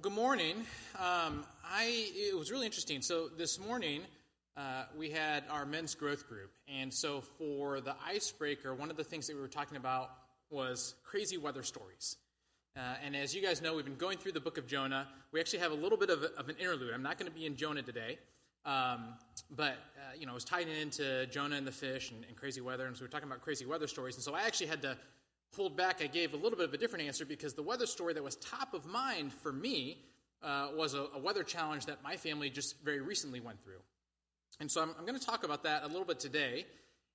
Well, good morning. Um, I it was really interesting. So this morning uh, we had our men's growth group, and so for the icebreaker, one of the things that we were talking about was crazy weather stories. Uh, and as you guys know, we've been going through the book of Jonah. We actually have a little bit of, of an interlude. I'm not going to be in Jonah today, um, but uh, you know, I was tied into Jonah and the fish and, and crazy weather, and so we we're talking about crazy weather stories. And so I actually had to pulled back, I gave a little bit of a different answer because the weather story that was top of mind for me uh, was a, a, weather challenge that my family just very recently went through. And so I'm, I'm going to talk about that a little bit today.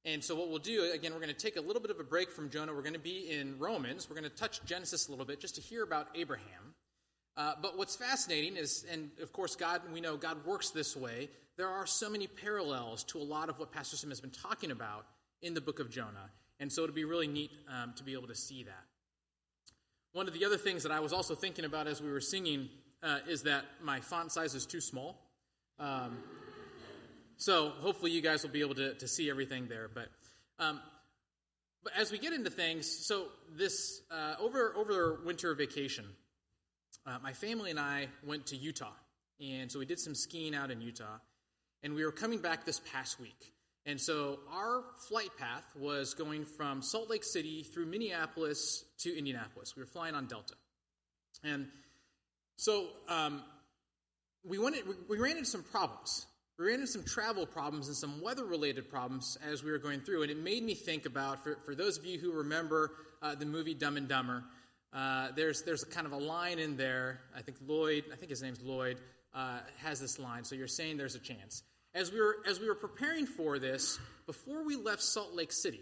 And so what we'll do, again, we're going to take a little bit of a break from Jonah. We're going to be in Romans. We're going to touch Genesis a little bit just to hear about Abraham. Uh, but what's fascinating is, and of course, God, we know God works this way. There are so many parallels to a lot of what Pastor Sim has been talking about in the book of Jonah. And so it'll be really neat um, to be able to see that. One of the other things that I was also thinking about as we were singing uh, is that my font size is too small. Um, so hopefully you guys will be able to, to see everything there. But, um, but as we get into things, so this uh, over over winter vacation, uh, my family and I went to Utah, and so we did some skiing out in Utah, and we were coming back this past week. And so our flight path was going from Salt Lake City through Minneapolis to Indianapolis. We were flying on Delta. And so um, we, we ran into some problems. We ran into some travel problems and some weather related problems as we were going through. And it made me think about, for, for those of you who remember uh, the movie Dumb and Dumber, uh, there's, there's a kind of a line in there. I think Lloyd, I think his name's Lloyd, uh, has this line. So you're saying there's a chance. As we, were, as we were preparing for this, before we left Salt Lake City,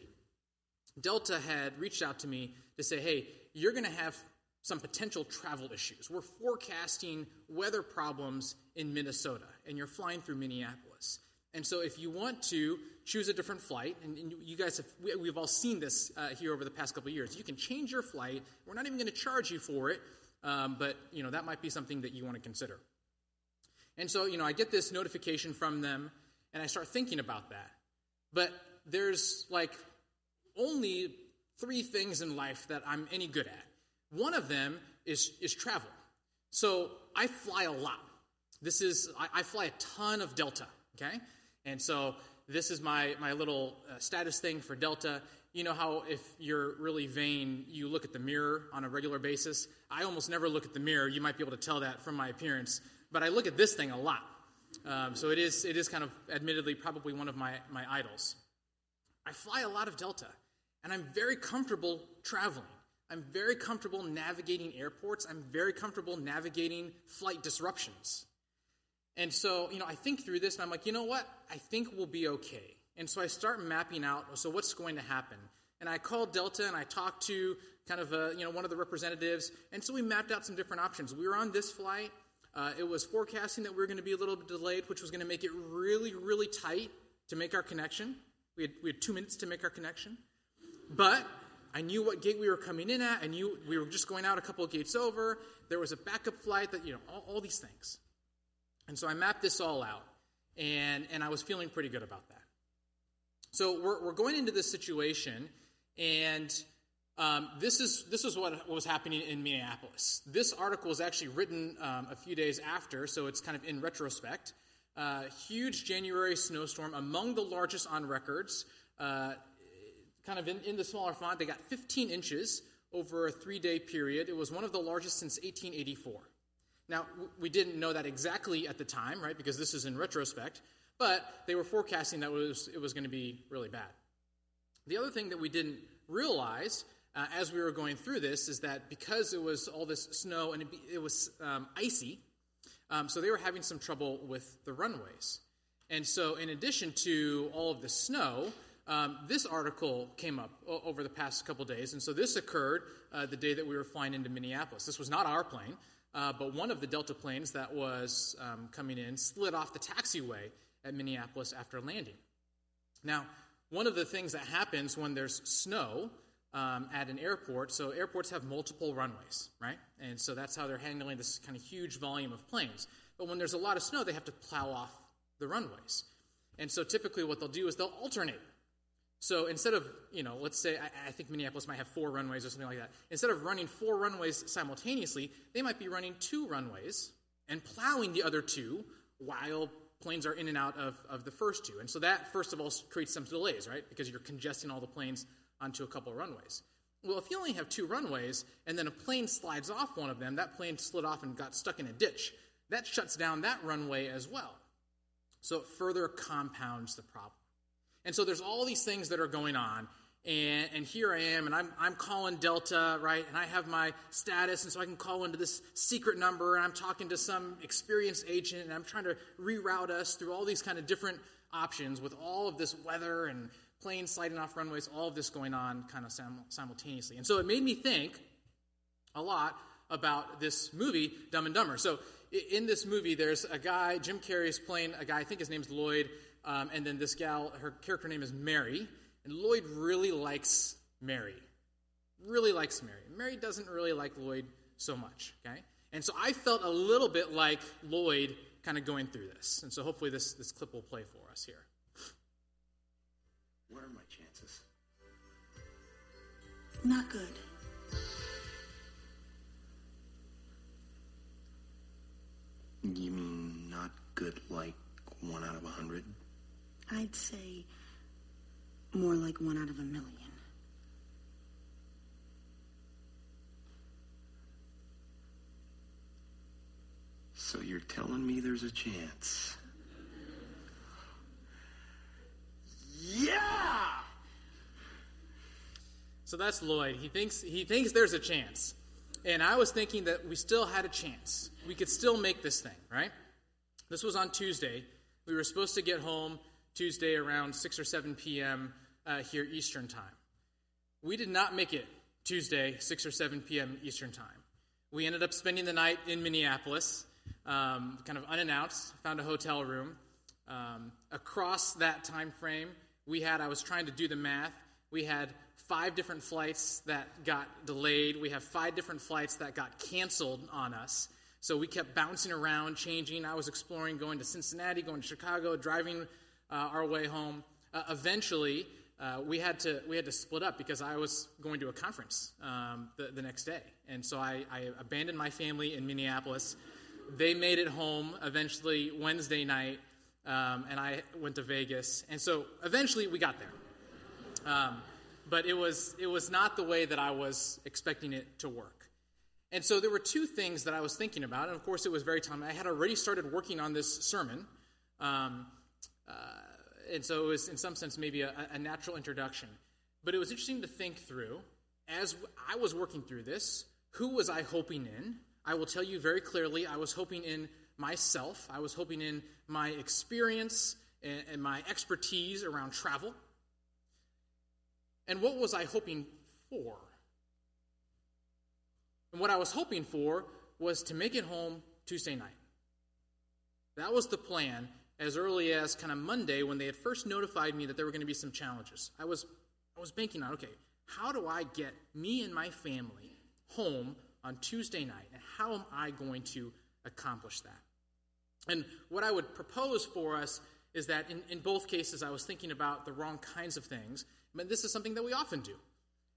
Delta had reached out to me to say, hey, you're going to have some potential travel issues. We're forecasting weather problems in Minnesota, and you're flying through Minneapolis. And so, if you want to choose a different flight, and, and you guys have, we, have all seen this uh, here over the past couple years, you can change your flight. We're not even going to charge you for it, um, but you know that might be something that you want to consider. And so, you know, I get this notification from them and I start thinking about that. But there's like only three things in life that I'm any good at. One of them is, is travel. So I fly a lot. This is, I, I fly a ton of Delta, okay? And so this is my, my little uh, status thing for Delta. You know how if you're really vain, you look at the mirror on a regular basis? I almost never look at the mirror. You might be able to tell that from my appearance but I look at this thing a lot. Um, so it is, it is kind of, admittedly, probably one of my, my idols. I fly a lot of Delta, and I'm very comfortable traveling. I'm very comfortable navigating airports. I'm very comfortable navigating flight disruptions. And so, you know, I think through this, and I'm like, you know what? I think we'll be okay. And so I start mapping out, so what's going to happen? And I called Delta and I talked to kind of, a, you know, one of the representatives. And so we mapped out some different options. We were on this flight. Uh, it was forecasting that we were going to be a little bit delayed, which was going to make it really, really tight to make our connection. We had, we had two minutes to make our connection. But I knew what gate we were coming in at. I knew we were just going out a couple of gates over. There was a backup flight that, you know, all, all these things. And so I mapped this all out, and, and I was feeling pretty good about that. So we're, we're going into this situation, and um, this is this is what was happening in Minneapolis. This article was actually written um, a few days after, so it's kind of in retrospect. Uh, huge January snowstorm, among the largest on records. Uh, kind of in, in the smaller font, they got 15 inches over a three-day period. It was one of the largest since 1884. Now we didn't know that exactly at the time, right? Because this is in retrospect, but they were forecasting that it was, it was going to be really bad. The other thing that we didn't realize uh, as we were going through this is that because it was all this snow and it, it was um, icy, um, so they were having some trouble with the runways. And so, in addition to all of the snow, um, this article came up o- over the past couple days. And so, this occurred uh, the day that we were flying into Minneapolis. This was not our plane, uh, but one of the Delta planes that was um, coming in slid off the taxiway at Minneapolis after landing. Now, one of the things that happens when there's snow um, at an airport. So airports have multiple runways, right? And so that's how they're handling this kind of huge volume of planes. But when there's a lot of snow, they have to plow off the runways. And so typically what they'll do is they'll alternate. So instead of, you know, let's say, I, I, think Minneapolis might have four runways or something like that. Instead of running four runways simultaneously, they might be running two runways and plowing the other two while planes are in and out of, of the first two. And so that, first of all, creates some delays, right? Because you're congesting all the planes onto a couple of runways. Well, if you only have two runways and then a plane slides off one of them, that plane slid off and got stuck in a ditch. That shuts down that runway as well. So it further compounds the problem. And so there's all these things that are going on. And, and here I am, and I'm, I'm calling Delta, right? And I have my status, and so I can call into this secret number, and I'm talking to some experienced agent, and I'm trying to reroute us through all these kind of different options with all of this weather and planes sliding off runways, all of this going on kind of sim- simultaneously. And so it made me think a lot about this movie, Dumb and Dumber. So in this movie, there's a guy, Jim Carrey is playing a guy, I think his name's Lloyd, um, and then this gal, her character name is Mary. And Lloyd really likes Mary. Really likes Mary. Mary doesn't really like Lloyd so much, okay? And so I felt a little bit like Lloyd kind of going through this. And so hopefully this, this clip will play for us here. What are my chances? Not good. You mean not good like one out of a hundred? I'd say more like one out of a million. So you're telling me there's a chance? Yeah! So that's Lloyd. He thinks he thinks there's a chance. And I was thinking that we still had a chance. We could still make this thing, right? This was on Tuesday. We were supposed to get home Tuesday around 6 or 7 p.m. Uh, here Eastern Time. We did not make it Tuesday, 6 or 7 p.m. Eastern Time. We ended up spending the night in Minneapolis, um, kind of unannounced, found a hotel room. Um, across that time frame, we had, I was trying to do the math, we had five different flights that got delayed. We have five different flights that got canceled on us. So we kept bouncing around, changing. I was exploring, going to Cincinnati, going to Chicago, driving uh, our way home. Uh, eventually, uh, we had to we had to split up because I was going to a conference um, the, the next day, and so I, I, abandoned my family in Minneapolis. They made it home eventually Wednesday night, um, and I went to Vegas, and so eventually we got there. Um, but it was it was not the way that I was expecting it to work. And so there were two things that I was thinking about, and of course it was very timely. I had already started working on this sermon. Um, uh, and so it was, in some sense, maybe a, a natural introduction. But it was interesting to think through. As I was working through this, who was I hoping in? I will tell you very clearly, I was hoping in myself. I was hoping in my experience and, and my expertise around travel. And what was I hoping for? And what I was hoping for was to make it home Tuesday night. That was the plan, as early as kind of Monday when they had first notified me that there were going to be some challenges. I was, I was banking on, okay, how do I get me and my family home on Tuesday night? And how am I going to accomplish that? And what I would propose for us is that in, in both cases, I was thinking about the wrong kinds of things. But this is something that we often do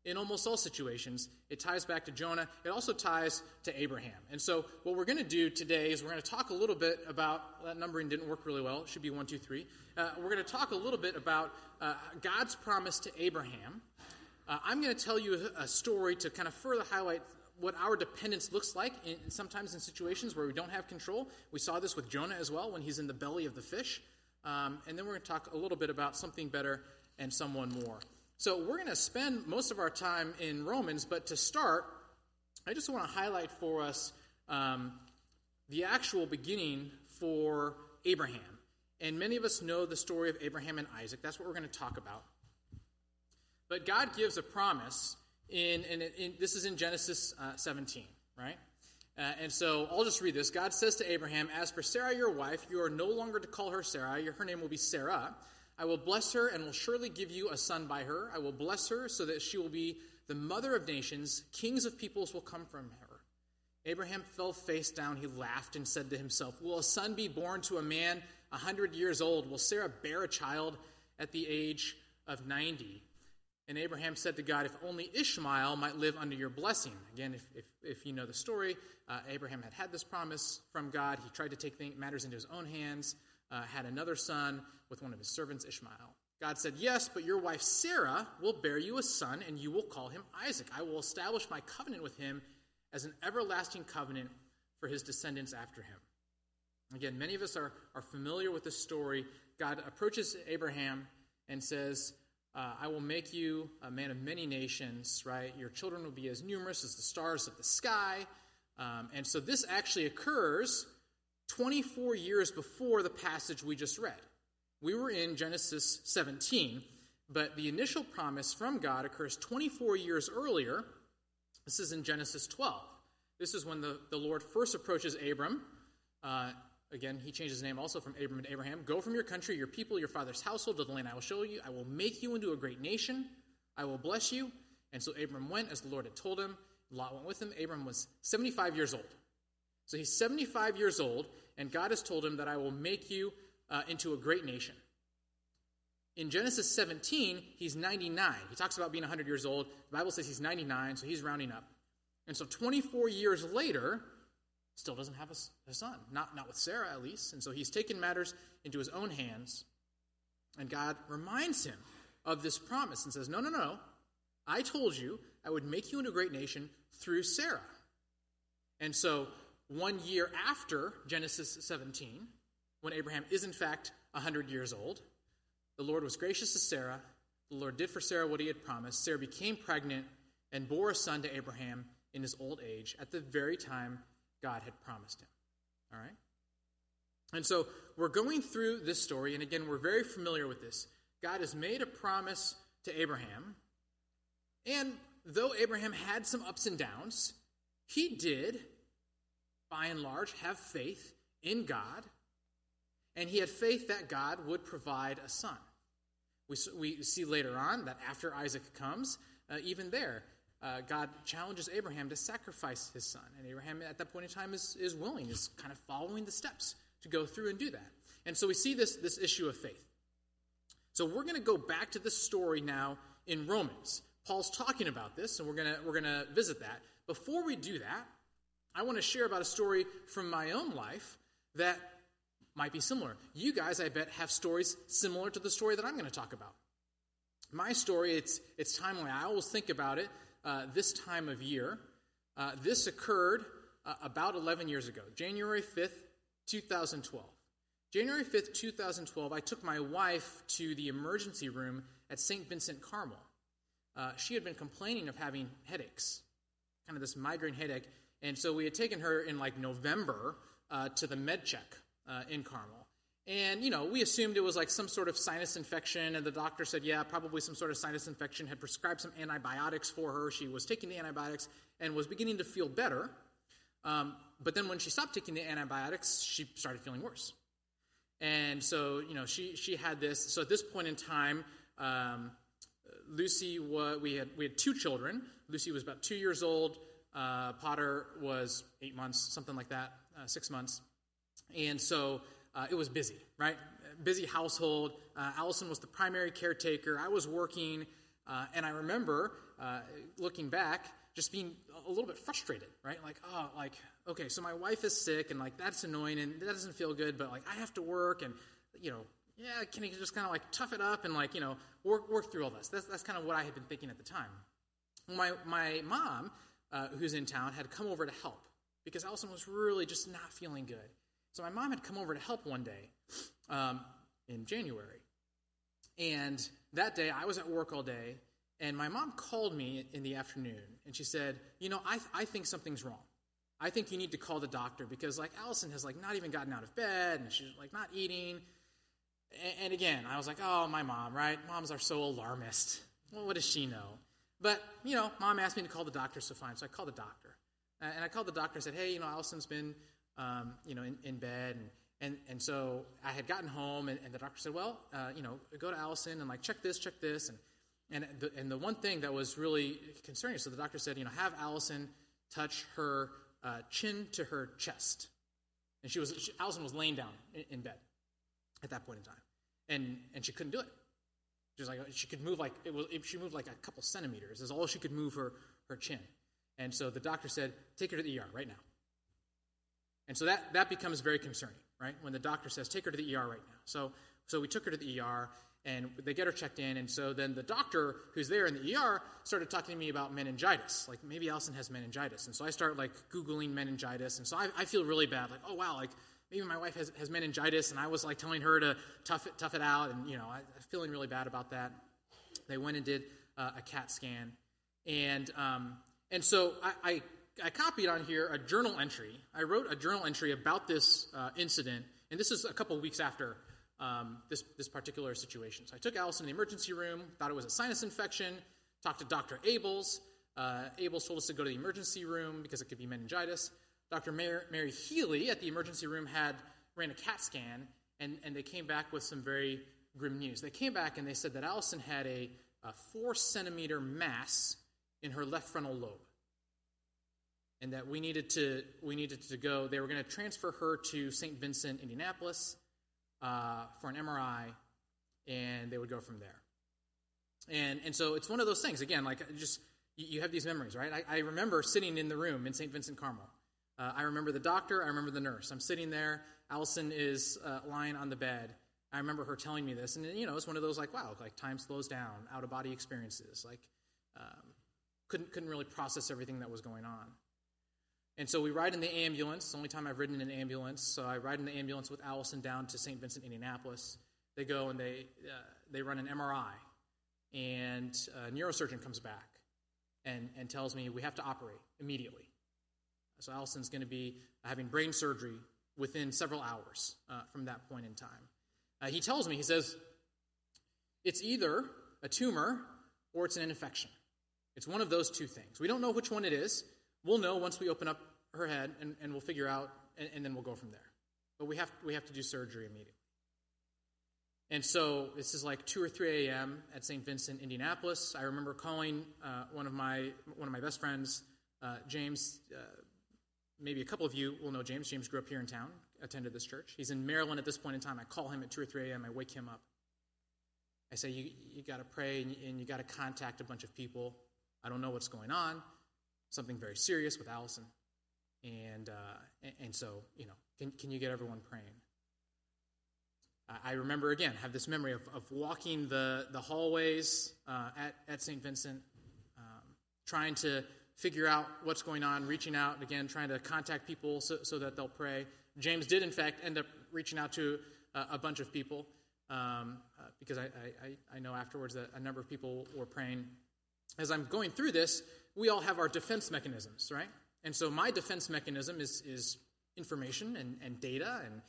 in almost all situations. It ties back to Jonah. It also ties to Abraham. And so, what we're going to do today is we're going to talk a little bit about that numbering didn't work really well. It should be one, two, three. Uh, we're going to talk a little bit about uh, God's promise to Abraham. Uh, I'm going to tell you a story to kind of further highlight what our dependence looks like in, sometimes in situations where we don't have control. We saw this with Jonah as well when he's in the belly of the fish. Um, and then we're going to talk a little bit about something better and someone more. So we're going to spend most of our time in Romans, but to start, I just want to highlight for us um, the actual beginning for Abraham. And many of us know the story of Abraham and Isaac. That's what we're going to talk about. But God gives a promise in, in, in this is in Genesis uh, 17, right? Uh, and so I'll just read this. God says to Abraham, As for Sarah, your wife, you are no longer to call her Sarah. Her name will be Sarah I will bless her and will surely give you a son by her. I will bless her so that she will be the mother of nations. Kings of peoples will come from her. Abraham fell face down. He laughed and said to himself, Will a son be born to a man a hundred years old? Will Sarah bear a child at the age of 90. And Abraham said to God, If only Ishmael might live under your blessing. Again, if, if, if you know the story, uh, Abraham had had this promise from God. He tried to take things, matters into his own hands, uh, had another son with one of his servants, Ishmael. God said, Yes, but your wife Sarah will bear you a son, and you will call him Isaac. I will establish my covenant with him as an everlasting covenant for his descendants after him. Again, many of us are, are familiar with this story. God approaches Abraham and says, uh, I will make you a man of many nations, right? Your children will be as numerous as the stars of the sky. Um, and so this actually occurs 24 years before the passage we just read. We were in Genesis 17, but the initial promise from God occurs 24 years earlier. This is in Genesis 12. This is when the, the Lord first approaches Abram. Uh, Again, he changed his name also from Abram to Abraham. Go from your country, your people, your father's household to the land I will show you. I will make you into a great nation. I will bless you. And so Abram went as the Lord had told him. Lot went with him. Abram was 75 years old. So he's 75 years old, and God has told him that I will make you uh, into a great nation. In Genesis 17, he's 99. He talks about being 100 years old. The Bible says he's 99, so he's rounding up. And so 24 years later, still doesn't have a, a, son, not, not with Sarah at least. And so he's taken matters into his own hands. And God reminds him of this promise and says, No, no, no. I told you I would make you into a great nation through Sarah. And so one year after Genesis 17, when Abraham is in fact 100 years old, the Lord was gracious to Sarah. The Lord did for Sarah what he had promised. Sarah became pregnant and bore a son to Abraham in his old age at the very time God had promised him. All right? And so we're going through this story, and again, we're very familiar with this. God has made a promise to Abraham, and though Abraham had some ups and downs, he did, by and large, have faith in God, and he had faith that God would provide a son. We, we see later on that after Isaac comes, uh, even there, uh, God challenges Abraham to sacrifice his son. And Abraham, at that point in time, is, is willing, is kind of following the steps to go through and do that. And so we see this, this issue of faith. So we're going to go back to this story now in Romans. Paul's talking about this, and we're going we're to visit that. Before we do that, I want to share about a story from my own life that might be similar. You guys, I bet, have stories similar to the story that I'm going to talk about. My story, it's, it's timely. I always think about it uh, this time of year. Uh, this occurred uh, about 11 years ago, January 5th, 2012. January 5th, 2012, I took my wife to the emergency room at St. Vincent Carmel. Uh, she had been complaining of having headaches, kind of this migraine headache, and so we had taken her in like November uh, to the med check uh, in Carmel. And, you know, we assumed it was like some sort of sinus infection, and the doctor said, yeah, probably some sort of sinus infection, had prescribed some antibiotics for her. She was taking the antibiotics and was beginning to feel better. Um, but then when she stopped taking the antibiotics, she started feeling worse. And so, you know, she, she had this. So at this point in time, um, Lucy, was, we, had, we had two children. Lucy was about two years old. Uh, Potter was eight months, something like that, uh, six months. And so uh, it was busy, right? Busy household. Uh, Allison was the primary caretaker. I was working, uh, and I remember uh, looking back, just being a little bit frustrated, right? Like, oh, like, okay, so my wife is sick, and like that's annoying, and that doesn't feel good, but like I have to work, and you know, yeah, can you just kind of like tough it up and like you know work work through all this? That's that's kind of what I had been thinking at the time. My my mom, uh, who's in town, had come over to help because Allison was really just not feeling good. So my mom had come over to help one day um, in January. And that day, I was at work all day, and my mom called me in the afternoon, and she said, You know, I, th- I think something's wrong. I think you need to call the doctor because, like, Allison has, like, not even gotten out of bed, and she's, like, not eating. And, and again, I was like, Oh, my mom, right? Moms are so alarmist. Well, what does she know? But, you know, mom asked me to call the doctor, so fine. So I called the doctor. And I called the doctor and said, Hey, you know, Allison's been um, you know, in, in bed. And, and, and so I had gotten home, and, and the doctor said, well, uh, you know, go to Allison and, like, check this, check this. And, and, the, and the one thing that was really concerning, so the doctor said, you know, have Allison touch her uh, chin to her chest. And she was, she, Allison was laying down in, in bed at that point in time. And, and she couldn't do it. She was like, she could move like, it was, she moved like a couple centimeters, is all she could move her, her chin. And so the doctor said, take her to the ER right now. And so that, that becomes very concerning, right? When the doctor says, take her to the ER right now. So, so we took her to the ER, and they get her checked in. And so then the doctor who's there in the ER started talking to me about meningitis. Like, maybe Allison has meningitis. And so I start, like, Googling meningitis. And so I, I feel really bad. Like, oh, wow, like, maybe my wife has, has meningitis. And I was, like, telling her to tough it, tough it out. And, you know, I, am feeling really bad about that. They went and did uh, a CAT scan. And, um, and so I, I I copied on here a journal entry. I wrote a journal entry about this uh, incident, and this is a couple weeks after um, this, this particular situation. So I took Allison in the emergency room, thought it was a sinus infection, talked to Dr. Abels. Uh, Abels told us to go to the emergency room because it could be meningitis. Dr. Mary, Mary Healy at the emergency room had ran a CAT scan, and, and they came back with some very grim news. They came back and they said that Allison had a, a four centimeter mass in her left frontal lobe and that we needed to we needed to go. They were going to transfer her to St. Vincent, Indianapolis, uh, for an MRI, and they would go from there. And and so it's one of those things. Again, like just you, have these memories, right? I, I, remember sitting in the room in St. Vincent Carmel. Uh, I remember the doctor. I remember the nurse. I'm sitting there. Allison is uh, lying on the bed. I remember her telling me this, and you know, it's one of those like, wow, like time slows down, out of body experiences. Like, um, couldn't couldn't really process everything that was going on. And so we ride in the ambulance. It's the only time I've ridden in an ambulance. So I ride in the ambulance with Allison down to St. Vincent, Indianapolis. They go and they, uh, they run an MRI. And a neurosurgeon comes back and, and tells me we have to operate immediately. So Allison's going to be having brain surgery within several hours uh, from that point in time. Uh, he tells me, he says, it's either a tumor or it's an infection. It's one of those two things. We don't know which one it is. We'll know once we open up her head, and, and we'll figure out, and, and then we'll go from there. But we have, we have to do surgery immediately. And so this is like 2 or 3 a.m. at St. Vincent, Indianapolis. I remember calling uh, one, of my, one of my best friends, uh, James. Uh, maybe a couple of you will know James. James grew up here in town, attended this church. He's in Maryland at this point in time. I call him at 2 or 3 a.m., I wake him up. I say, You, you got to pray and and you got to contact a bunch of people. I don't know what's going on something very serious with Allison. And, uh, and, so, you know, can, can you get everyone praying? I remember, again, have this memory of, of walking the, the hallways uh, at, at St. Vincent, um, trying to figure out what's going on, reaching out, again, trying to contact people so, so that they'll pray. James did, in fact, end up reaching out to uh, a bunch of people um, uh, because I, I, I know afterwards that a number of people were praying. As I'm going through this, we all have our defense mechanisms, right? And so my defense mechanism is, is information and, and data. And,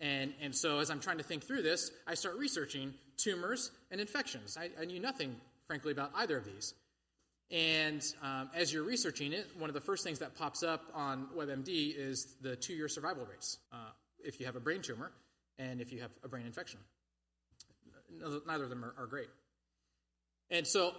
and, and so as I'm trying to think through this, I start researching tumors and infections. I, I knew nothing, frankly, about either of these. And um, as you're researching it, one of the first things that pops up on WebMD is the two year survival rates uh, if you have a brain tumor and if you have a brain infection. Neither of them are, are great. And so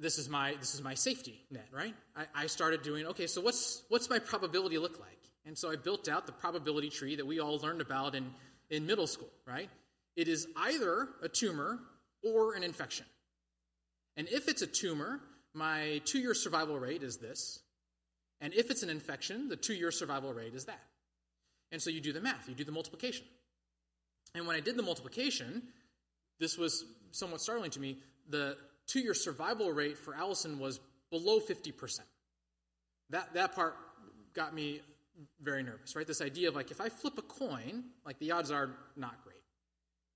this is my this is my safety net, right? I, I started doing okay. So what's what's my probability look like? And so I built out the probability tree that we all learned about in in middle school, right? It is either a tumor or an infection. And if it's a tumor, my two year survival rate is this. And if it's an infection, the two year survival rate is that. And so you do the math, you do the multiplication. And when I did the multiplication, this was somewhat startling to me. The two year survival rate for Allison was below 50%. That, that part got me very nervous, right? This idea of like, if I flip a coin, like the odds are not great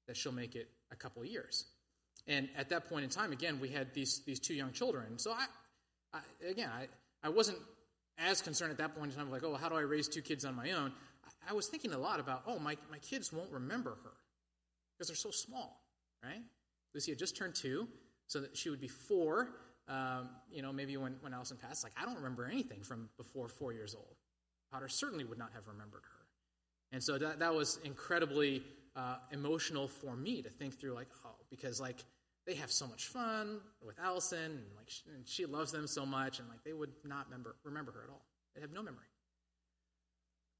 that she'll make it a couple of years. And at that point in time, again, we had these, these two young children. So I, I again, I, I wasn't as concerned at that point in time, like, oh, how do I raise two kids on my own? I, I was thinking a lot about, oh, my, my kids won't remember her because they're so small, right? Lucy had just turned two so that she would be four. Um, you know, maybe when, when Allison passed, like, I don't remember anything from before four years old. Potter certainly would not have remembered her. And so that, that was incredibly uh, emotional for me to think through, like, oh, because, like, they have so much fun with Allison, and, like, she, and she loves them so much, and, like, they would not remember, remember her at all. They have no memory.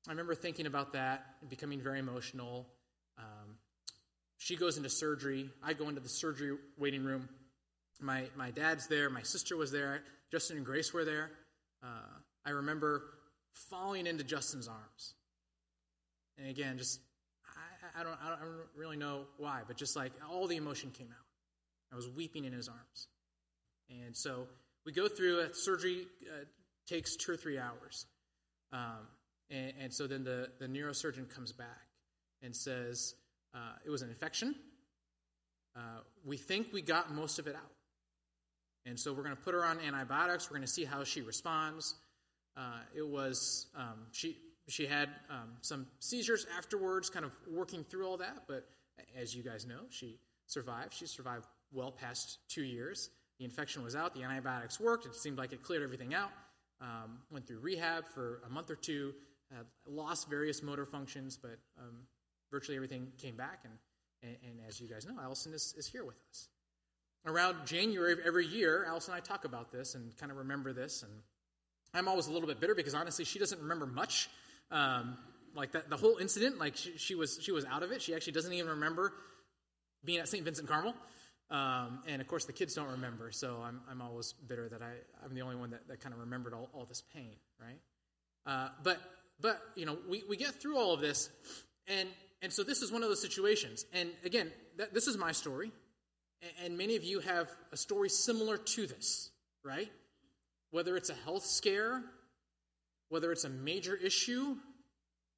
I remember thinking about that and becoming very emotional, um, she goes into surgery. I go into the surgery waiting room. My, my dad's there. My sister was there. Justin and Grace were there. Uh, I remember falling into Justin's arms. And again, just, I, I, don't, I don't really know why, but just like all the emotion came out. I was weeping in his arms. And so we go through a surgery, uh, takes two or three hours. Um, and, and, so then the, the neurosurgeon comes back and says, uh, it was an infection. Uh, we think we got most of it out. And so we're going to put her on antibiotics. We're going to see how she responds. Uh, it was, um, she, she had um, some seizures afterwards, kind of working through all that. But as you guys know, she survived. She survived well past two years. The infection was out. The antibiotics worked. It seemed like it cleared everything out. Um, went through rehab for a month or two. lost various motor functions, but um, virtually everything came back. And, and, and, as you guys know, Allison is, is here with us. Around January of every year, Allison and I talk about this and kind of remember this. And I'm always a little bit bitter because honestly, she doesn't remember much. Um, like that, the whole incident, like she, she, was, she was out of it. She actually doesn't even remember being at St. Vincent Carmel. Um, and of course, the kids don't remember, so I'm, I'm always bitter that I, I'm the only one that, that kind of remembered all, all this pain, right? Uh, but, but, you know, we, we get through all of this, and, and so this is one of those situations. And again, th- this is my story, and, many of you have a story similar to this, right? Whether it's a health scare, whether it's a major issue,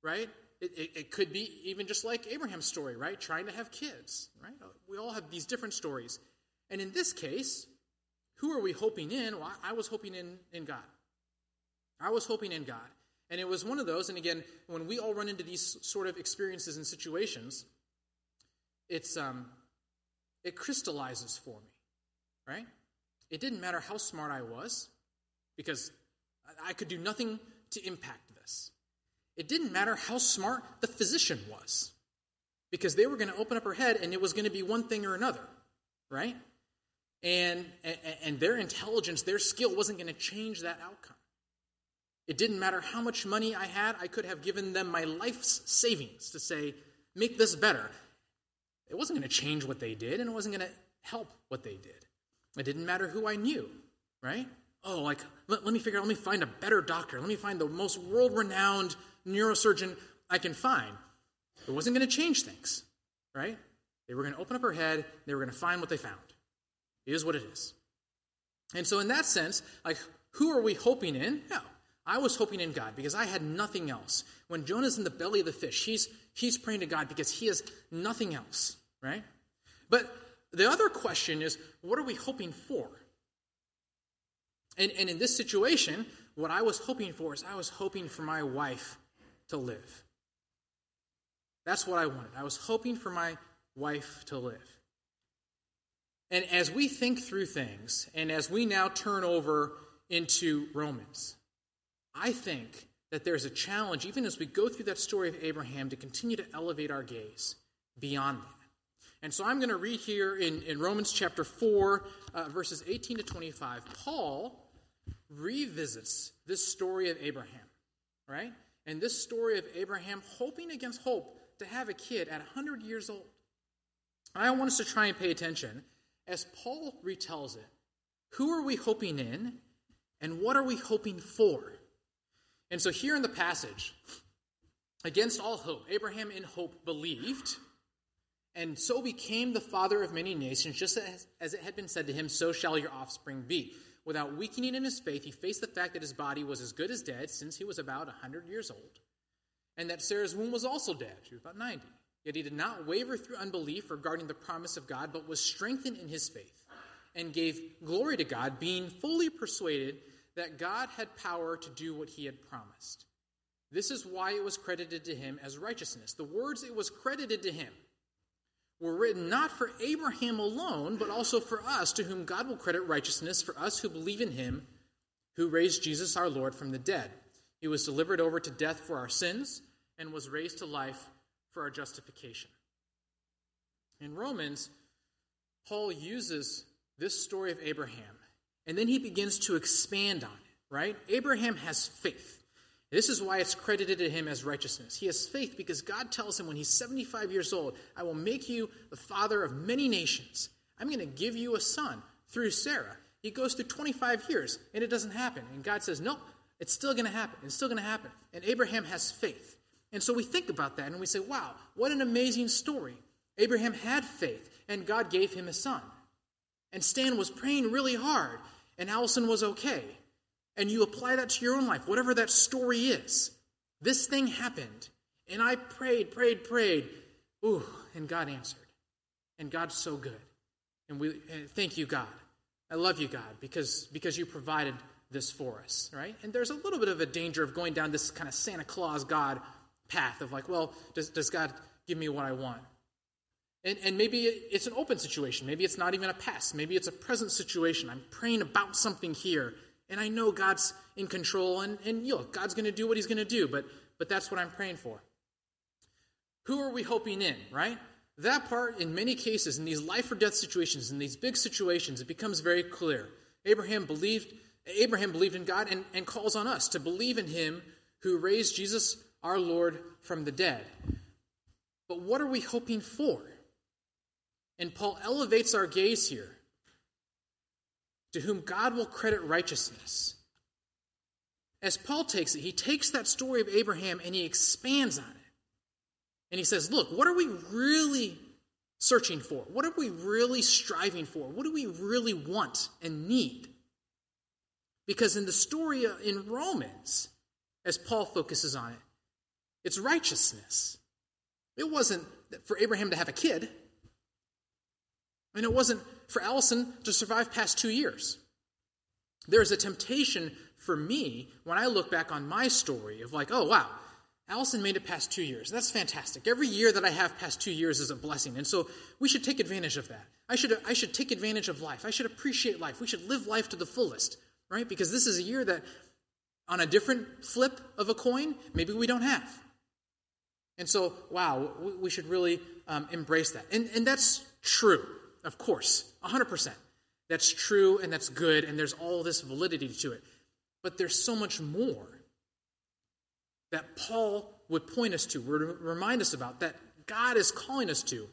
right? It, it, it, could be even just like Abraham's story, right? Trying to have kids, right? We all have these different stories. And in this case, who are we hoping in? Well, I was hoping in, in God. I was hoping in God. And it was one of those, and again, when we all run into these sort of experiences and situations, it's um, it crystallizes for me, right? It didn't matter how smart I was, because I could do nothing to impact this. It didn't matter how smart the physician was, because they were going to open up her head and it was going to be one thing or another, right? And, and, their intelligence, their skill wasn't going to change that outcome. It didn't matter how much money I had, I could have given them my life's savings to say, make this better. It wasn't going to change what they did, and it wasn't going to help what they did. It didn't matter who I knew, right? Oh, like, let, let me figure out, let me find a better doctor. Let me find the most world renowned neurosurgeon I can find. It wasn't going to change things, right? They were going to open up her head, they were going to find what they found. It is what it is. And so, in that sense, like, who are we hoping in? No. I was hoping in God because I had nothing else. When Jonah's in the belly of the fish, he's, he's praying to God because he has nothing else, right? But the other question is, what are we hoping for? And, and in this situation, what I was hoping for is I was hoping for my wife to live. That's what I wanted. I was hoping for my wife to live. And as we think through things, and as we now turn over into Romans, I think that there's a challenge, even as we go through that story of Abraham, to continue to elevate our gaze beyond that. And so I'm going to read here in, in Romans chapter 4, uh, verses 18 to 25. Paul revisits this story of Abraham, right? And this story of Abraham hoping against hope to have a kid at 100 years old. I want us to try and pay attention as Paul retells it. Who are we hoping in, and what are we hoping for? And so, here in the passage, against all hope, Abraham in hope believed, and so became the father of many nations, just as, as it had been said to him, so shall your offspring be. Without weakening in his faith, he faced the fact that his body was as good as dead since he was about a 100 years old, and that Sarah's womb was also dead. She was about 90. Yet he did not waver through unbelief regarding the promise of God, but was strengthened in his faith and gave glory to God, being fully persuaded that God had power to do what he had promised. This is why it was credited to him as righteousness. The words it was credited to him were written not for Abraham alone, but also for us, to whom God will credit righteousness, for us who believe in him who raised Jesus our Lord from the dead. He was delivered over to death for our sins and was raised to life for our justification. In Romans, Paul uses this story of Abraham, and then he begins to expand on it, right? Abraham has faith. This is why it's credited to him as righteousness. He has faith because God tells him when he's 75 years old, I will make you the father of many nations. I'm going to give you a son through Sarah. He goes through 25 years and it doesn't happen. And God says, No, it's still going to happen. It's still going to happen. And Abraham has faith. And so we think about that and we say, Wow, what an amazing story. Abraham had faith and God gave him a son. And Stan was praying really hard and Allison was okay and you apply that to your own life, whatever that story is. This thing happened, and I prayed, prayed, prayed. Ooh, and God answered. And God's so good. And we and thank you, God. I love you, God, because, because you provided this for us, right? And there's a little bit of a danger of going down this kind of Santa Claus God path of like, well, does, does God give me what I want? And, and maybe it's an open situation. Maybe it's not even a past. Maybe it's a present situation. I'm praying about something here, and I know God's in control, and, and you know, God's going to do what He's going to do, but, but that's what I'm praying for. Who are we hoping in, right? That part, in many cases, in these life or death situations, in these big situations, it becomes very clear. Abraham believed, Abraham believed in God and, and calls on us to believe in Him who raised Jesus, our Lord, from the dead. But what are we hoping for? And Paul elevates our gaze here to whom God will credit righteousness. As Paul takes it, he takes that story of Abraham and he expands on it. And he says, Look, what are we really searching for? What are we really striving for? What do we really want and need? Because in the story in Romans, as Paul focuses on it, it's righteousness. It wasn't for Abraham to have a kid, and it wasn't for Allison to survive past two years. There's a temptation for me when I look back on my story of like, oh, wow, Allison made it past two years. That's fantastic. Every year that I have past two years is a blessing. And so we should take advantage of that. I should, I should take advantage of life. I should appreciate life. We should live life to the fullest, right? Because this is a year that, on a different flip of a coin, maybe we don't have. And so, wow, we should really um, embrace that. And, and that's true. Of course, 100%. That's true and that's good, and there's all this validity to it. But there's so much more that Paul would point us to, would remind us about, that God is calling us to.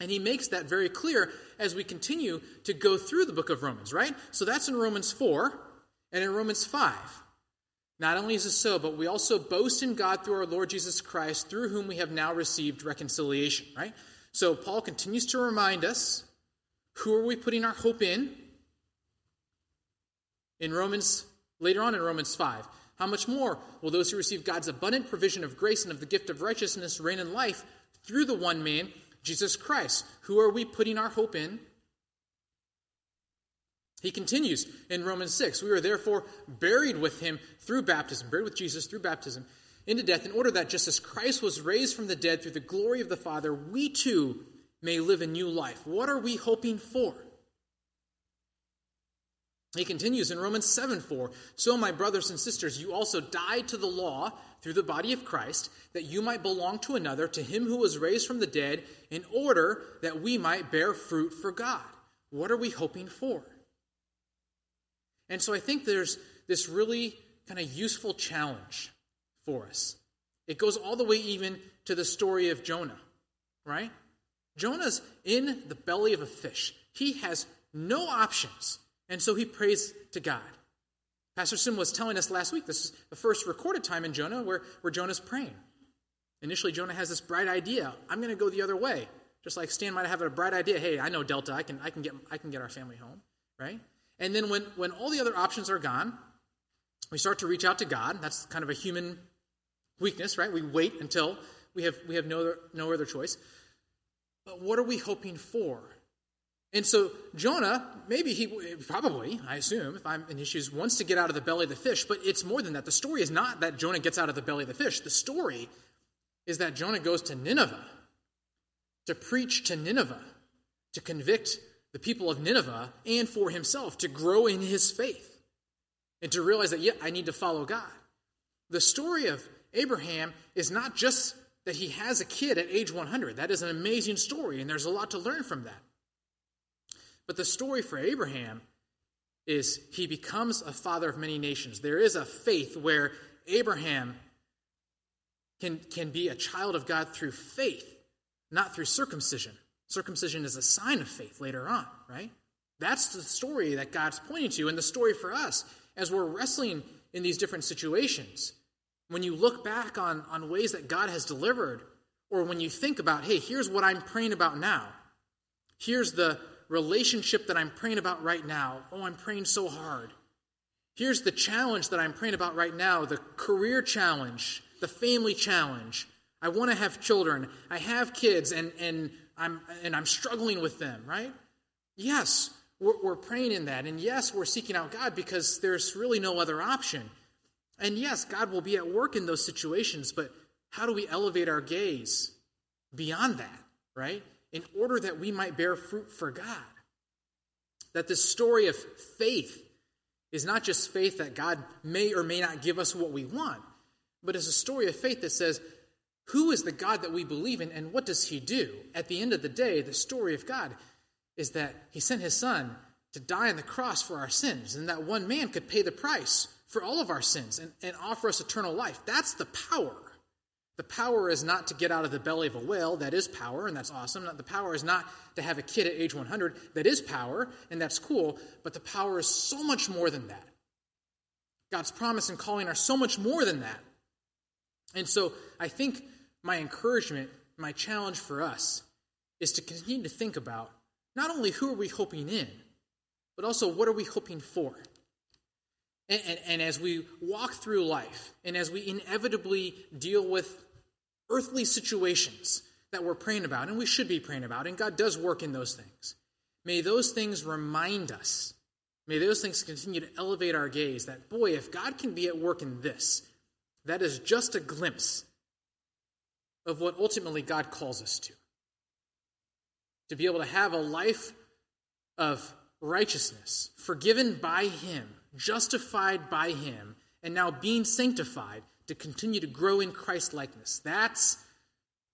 And he makes that very clear as we continue to go through the book of Romans, right? So that's in Romans 4 and in Romans 5. Not only is it so, but we also boast in God through our Lord Jesus Christ, through whom we have now received reconciliation, right? So Paul continues to remind us who are we putting our hope in? In Romans, later on in Romans 5. How much more will those who receive God's abundant provision of grace and of the gift of righteousness reign in life through the one man, Jesus Christ? Who are we putting our hope in? He continues in Romans 6 We are therefore buried with him through baptism, buried with Jesus through baptism into death, in order that just as Christ was raised from the dead through the glory of the Father, we too may live a new life. What are we hoping for? He continues in Romans 7 4. So, my brothers and sisters, you also died to the law through the body of Christ, that you might belong to another, to him who was raised from the dead, in order that we might bear fruit for God. What are we hoping for? And so I think there's this really kind of useful challenge for us. It goes all the way even to the story of Jonah, right? Jonah's in the belly of a fish. He has no options. And so he prays to God. Pastor Sim was telling us last week this is the first recorded time in Jonah where, where Jonah's praying. Initially, Jonah has this bright idea I'm going to go the other way. Just like Stan might have a bright idea hey, I know Delta, I can, I can, get, I can get our family home, right? And then when, when all the other options are gone, we start to reach out to God. That's kind of a human weakness, right? We wait until we have, we have no, no other choice. What are we hoping for? And so Jonah, maybe he, probably, I assume, if I'm in his shoes, wants to get out of the belly of the fish, but it's more than that. The story is not that Jonah gets out of the belly of the fish. The story is that Jonah goes to Nineveh to preach to Nineveh, to convict the people of Nineveh, and for himself to grow in his faith and to realize that, yeah, I need to follow God. The story of Abraham is not just that he has a kid at age 100. That is an amazing story, and there's a lot to learn from that. But the story for Abraham is he becomes a father of many nations. There is a faith where Abraham can, can be a child of God through faith, not through circumcision. Circumcision is a sign of faith later on, right? That's the story that God's pointing to, and the story for us as we're wrestling in these different situations. When you look back on, on ways that God has delivered, or when you think about, hey, here's what I'm praying about now, here's the relationship that I'm praying about right now. Oh, I'm praying so hard. Here's the challenge that I'm praying about right now the career challenge, the family challenge. I want to have children. I have kids, and, and, I'm, and I'm struggling with them, right? Yes, we're, we're praying in that. And yes, we're seeking out God because there's really no other option. And yes, God will be at work in those situations, but how do we elevate our gaze beyond that, right? In order that we might bear fruit for God. That this story of faith is not just faith that God may or may not give us what we want, but it's a story of faith that says, who is the God that we believe in and what does he do? At the end of the day, the story of God is that he sent his son to die on the cross for our sins, and that one man could pay the price for all of our sins and, and offer us eternal life. That's the power. The power is not to get out of the belly of a whale. That is power, and that's awesome. The power is not to have a kid at age 100. That is power, and that's cool. But the power is so much more than that. God's promise and calling are so much more than that. And so I think my encouragement, my challenge for us is to continue to think about not only who are we hoping in, but also what are we hoping for? And, and, and, as we walk through life, and as we inevitably deal with earthly situations that we're praying about, and we should be praying about, and God does work in those things, may those things remind us, may those things continue to elevate our gaze that, boy, if God can be at work in this, that is just a glimpse of what ultimately God calls us to. To be able to have a life of righteousness, forgiven by Him, justified by Him, and now being sanctified to continue to grow in Christ likeness. That's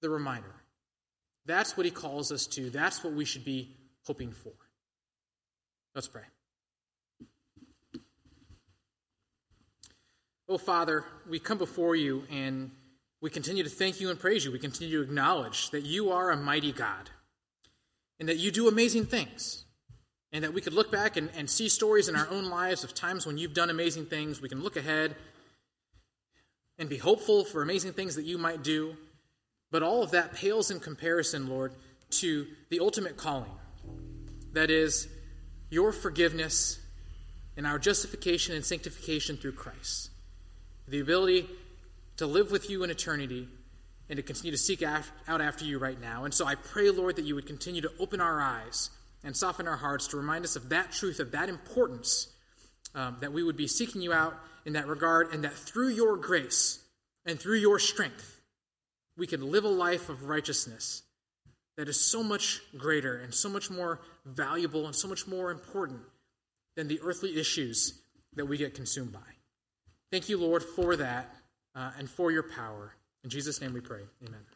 the reminder. That's what He calls us to. That's what we should be hoping for. Let's pray. Oh, Father, we come before you and we continue to thank you and praise you. We continue to acknowledge that you are a mighty God and that you do amazing things. And that we could look back and, and see stories in our own lives of times when you've done amazing things. We can look ahead and be hopeful for amazing things that you might do. But all of that pales in comparison, Lord, to the ultimate calling that is, your forgiveness and our justification and sanctification through Christ. The ability to live with you in eternity and to continue to seek out after you right now. And so I pray, Lord, that you would continue to open our eyes and soften our hearts to remind us of that truth, of that importance, um, that we would be seeking you out in that regard, and that through your grace and through your strength, we can live a life of righteousness that is so much greater and so much more valuable and so much more important than the earthly issues that we get consumed by. Thank you, Lord, for that uh, and for your power. In Jesus' name we pray. Amen.